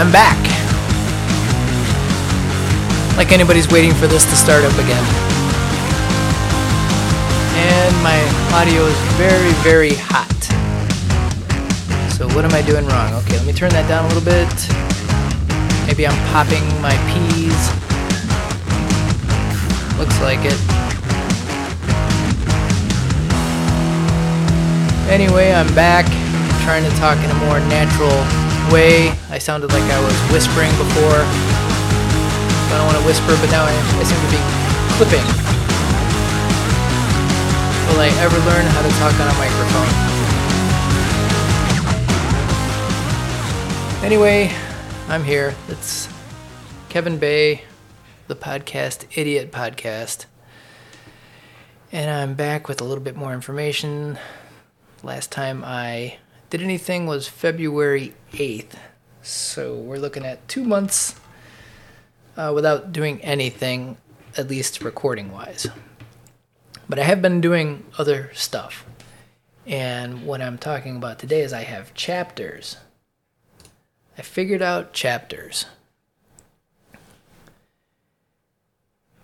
I'm back. Like anybody's waiting for this to start up again. And my audio is very, very hot. So what am I doing wrong? Okay, let me turn that down a little bit. Maybe I'm popping my peas. Looks like it. Anyway, I'm back. I'm trying to talk in a more natural way. I sounded like I was whispering before. I don't want to whisper, but now I, I seem to be clipping. Will I ever learn how to talk on a microphone? Anyway, I'm here. It's Kevin Bay, the podcast, Idiot Podcast. And I'm back with a little bit more information. Last time I did anything was February 8th. So we're looking at two months uh, without doing anything, at least recording wise. But I have been doing other stuff. And what I'm talking about today is I have chapters. I figured out chapters.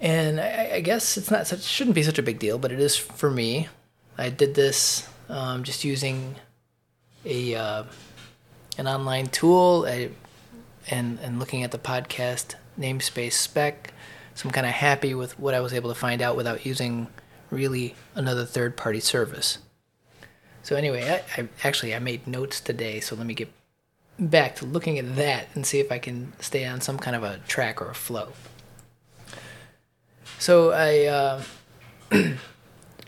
And I, I guess it's not such shouldn't be such a big deal, but it is for me. I did this um, just using a uh, an online tool and and looking at the podcast namespace spec. So I'm kind of happy with what I was able to find out without using really another third party service. So anyway, I, I actually I made notes today, so let me get back to looking at that and see if I can stay on some kind of a track or a flow. So I uh,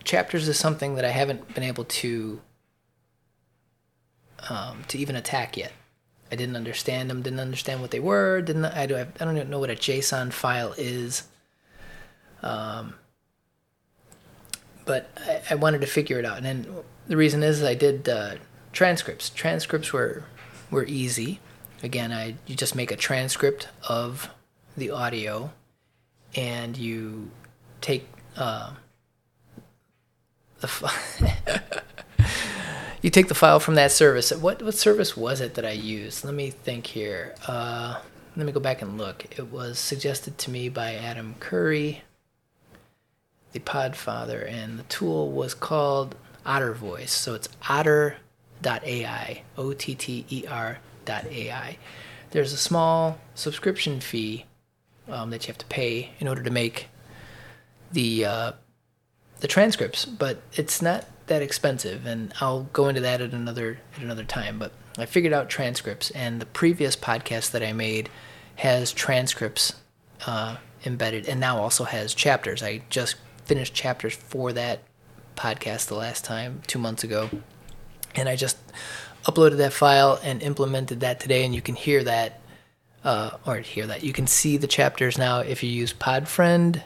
chapters is something that I haven't been able to um, to even attack yet. I didn't understand them. Didn't understand what they were. Didn't I? Do I don't even know what a JSON file is. Um, but I, I wanted to figure it out, and then the reason is I did uh, transcripts. Transcripts were were easy. Again, I you just make a transcript of the audio, and you take uh, the you take the file from that service. What what service was it that I used? Let me think here. Uh, let me go back and look. It was suggested to me by Adam Curry, the Podfather, and the tool was called Otter Voice. So it's otter.ai, O T T E R dot AI. There's a small subscription fee um, that you have to pay in order to make the uh, the transcripts, but it's not that expensive, and I'll go into that at another at another time. But I figured out transcripts, and the previous podcast that I made has transcripts uh, embedded, and now also has chapters. I just finished chapters for that podcast the last time two months ago, and I just uploaded that file and implemented that today, and you can hear that. Uh, or hear that. You can see the chapters now if you use Podfriend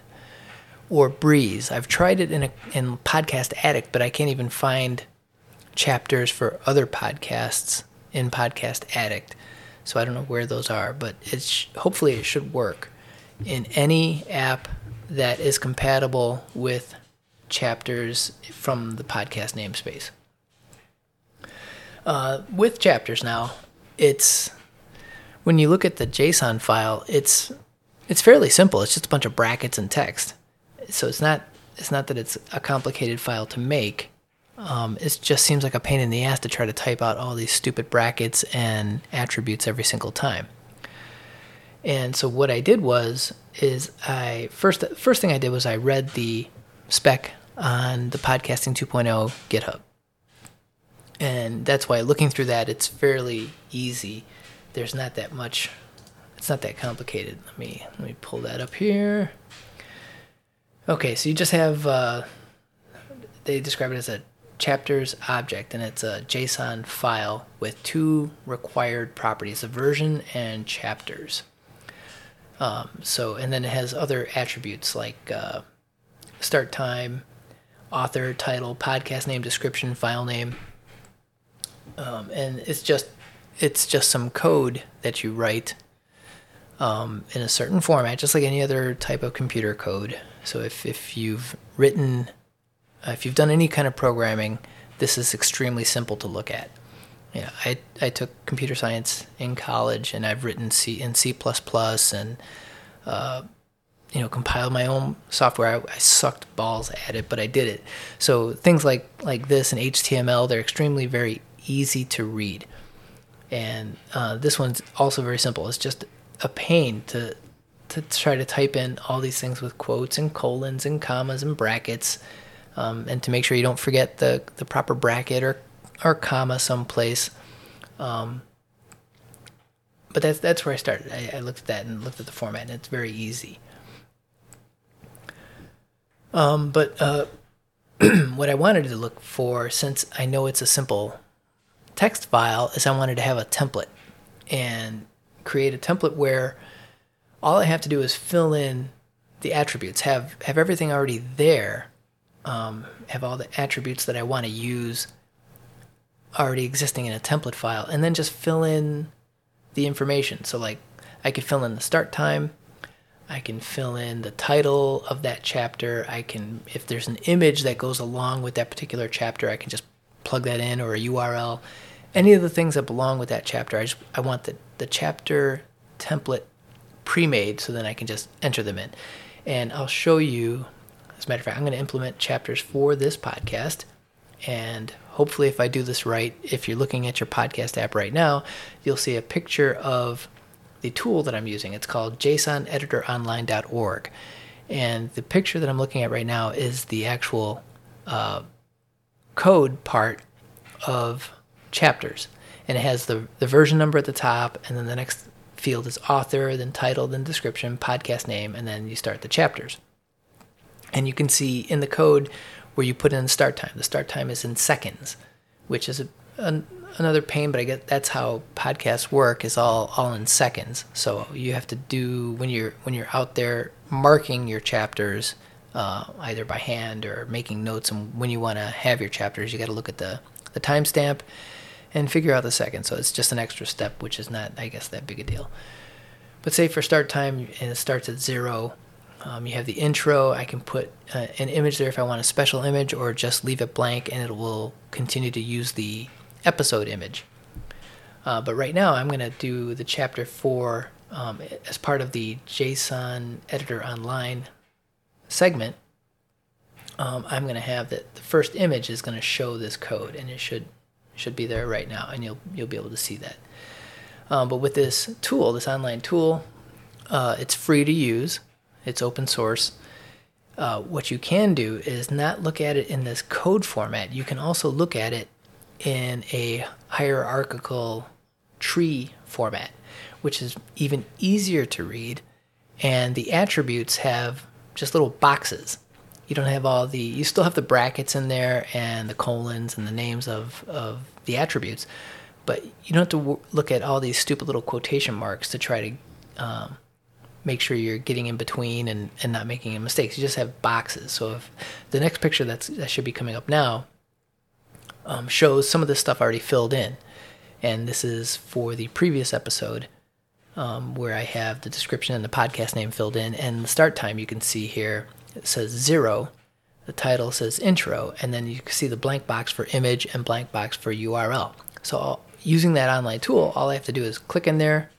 or Breez. I've tried it in a in Podcast Addict, but I can't even find chapters for other podcasts in Podcast Addict. So I don't know where those are, but it's hopefully it should work in any app that is compatible with chapters from the podcast namespace. Uh, with chapters now, it's when you look at the JSON file, it's it's fairly simple. It's just a bunch of brackets and text so it's not it's not that it's a complicated file to make. Um, it just seems like a pain in the ass to try to type out all these stupid brackets and attributes every single time. And so what I did was is I first first thing I did was I read the spec on the podcasting 2.0 GitHub. And that's why looking through that it's fairly easy. There's not that much it's not that complicated. Let me let me pull that up here. Okay, so you just have, uh, they describe it as a chapters object, and it's a JSON file with two required properties, a version and chapters. Um, so, and then it has other attributes like uh, start time, author, title, podcast name, description, file name. Um, and it's just it's just some code that you write um, in a certain format, just like any other type of computer code. So if, if you've written, uh, if you've done any kind of programming, this is extremely simple to look at. you know, I I took computer science in college, and I've written C in C and uh, you know compiled my own software. I, I, sucked balls at it, but I did it. So things like like this and HTML, they're extremely very easy to read, and uh, this one's also very simple. It's just a pain to to try to type in all these things with quotes and colons and commas and brackets, um, and to make sure you don't forget the the proper bracket or or comma someplace. Um, but that's that's where I started. I, I, looked at that and looked at the format, and it's very easy. Um, but uh, what I wanted to look for, since I know it's a simple text file, is I wanted to have a template and create a template where all I have to do is fill in the attributes, have have everything already there, um, have all the attributes that I want to use already existing in a template file, and then just fill in the information. So like I could fill in the start time, I can fill in the title of that chapter. I can if there's an image that goes along with that particular chapter, I can just plug that in or a URL. Any of the things that belong with that chapter, I just I want the, the chapter template pre-made so then I can just enter them in. And I'll show you, as a matter of fact, I'm going to implement chapters for this podcast. And hopefully, if I do this right, if you're looking at your podcast app right now, you'll see a picture of the tool that I'm using. It's called JSONEditorOnline.org. And the picture that I'm looking at right now is the actual uh, code part of chapters. And it has the, the version number at the top, and then the next field is author, then title, then description, podcast name, and then you start the chapters. And you can see in the code where you put in the start time. The start time is in seconds, which is a, an, another pain, but I get that's how podcasts work is all all in seconds. So you have to do when you're when you're out there marking your chapters, uh, either by hand or making notes. And when you want to have your chapters, you got to look at the the timestamp and figure out the second. So it's just an extra step, which is not, I guess, that big a deal. But say for start time, and it starts at zero. Um, you have the intro. I can put uh, an image there if I want a special image, or just leave it blank, and it will continue to use the episode image. Uh, but right now, I'm going to do the chapter for um, as part of the JSON Editor Online segment. Um, I'm going to have that the first image is going to show this code, and it should should be there right now, and you'll you'll be able to see that. Um, but with this tool, this online tool, uh, it's free to use. It's open source. Uh, what you can do is not look at it in this code format. You can also look at it in a hierarchical tree format, which is even easier to read. And the attributes have just little boxes you don't have all the you still have the brackets in there and the colons and the names of of the attributes but you don't have to w- look at all these stupid little quotation marks to try to um, make sure you're getting in between and, and not making any mistakes. You just have boxes. So if the next picture that's that should be coming up now um, shows some of this stuff already filled in. And this is for the previous episode um, where I have the description and the podcast name filled in. And the start time you can see here it says zero. The title says intro, and then you can see the blank box for image and blank box for URL. So using that online tool, all I have to do is click in there,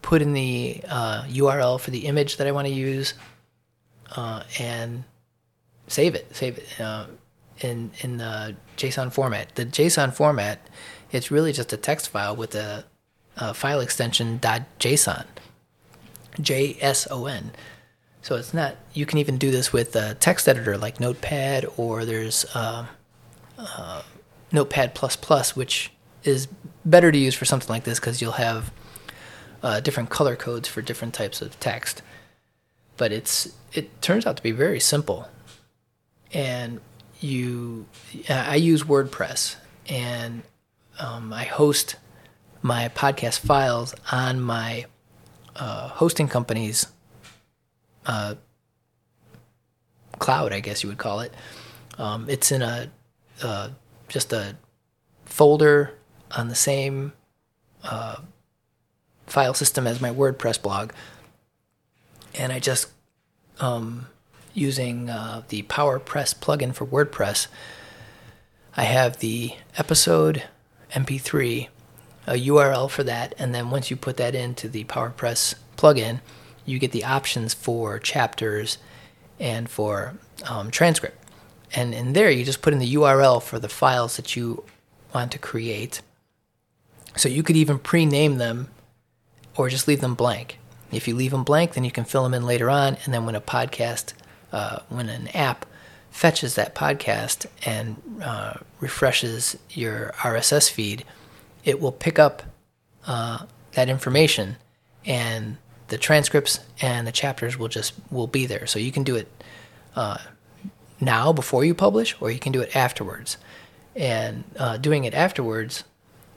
put in the uh, URL for the image that I want to use, uh, and save it. Save it uh, in in the JSON format. The JSON format, it's really just a text file with a, a file extension .json, JSON. So it's not. You can even do this with a text editor like Notepad, or there's uh, uh, Notepad which is better to use for something like this because you'll have uh, different color codes for different types of text. But it's it turns out to be very simple, and you. I use WordPress, and um, I host my podcast files on my uh, hosting company's uh, cloud, I guess you would call it. Um, it's in a uh, just a folder on the same uh, file system as my WordPress blog, and I just um, using uh, the PowerPress plugin for WordPress. I have the episode MP3 a URL for that, and then once you put that into the PowerPress plugin, you get the options for chapters and for um, transcript. And in there, you just put in the URL for the files that you want to create. So you could even pre name them or just leave them blank. If you leave them blank, then you can fill them in later on. And then when a podcast, uh, when an app fetches that podcast and uh, refreshes your RSS feed, it will pick up uh, that information and the transcripts and the chapters will just will be there. So you can do it uh, now before you publish, or you can do it afterwards. And uh, doing it afterwards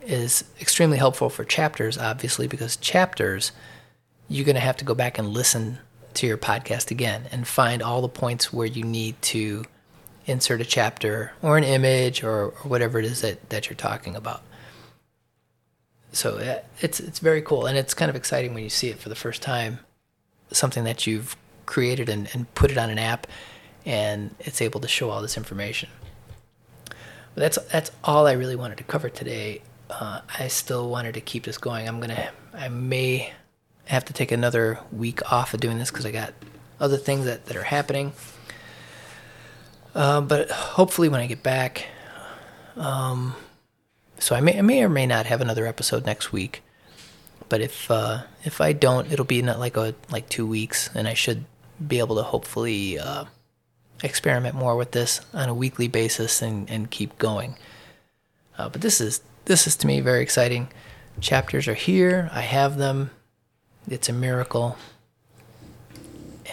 is extremely helpful for chapters, obviously, because chapters you're going to have to go back and listen to your podcast again and find all the points where you need to insert a chapter or an image or, or whatever it is that, that you're talking about. So it's it's very cool and it's kind of exciting when you see it for the first time, something that you've created and, and put it on an app, and it's able to show all this information. But that's that's all I really wanted to cover today. Uh, I still wanted to keep this going. I'm gonna I may have to take another week off of doing this because I got other things that, that are happening. Uh, but hopefully, when I get back, um, so I may, I may or may not have another episode next week. But if uh, if I don't, it'll be not like a like two weeks, and I should be able to hopefully uh, experiment more with this on a weekly basis and, and keep going. Uh, but this is this is to me very exciting. Chapters are here. I have them. It's a miracle.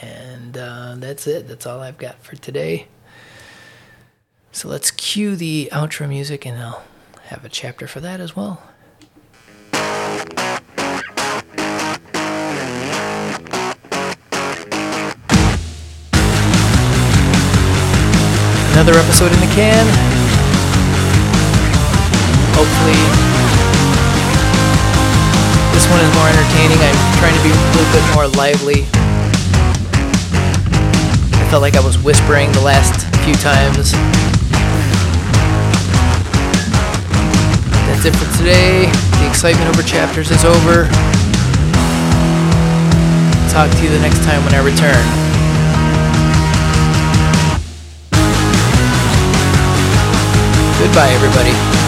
And uh, that's it. That's all I've got for today. So let's cue the outro music and I'll have a chapter for that as well. Another episode in the can. Hopefully, this one is more entertaining. I'm trying to be a little bit more lively. I felt like I was whispering the last few times. That's it for today. The excitement over chapters is over. Talk to you the next time when I return. Goodbye, everybody.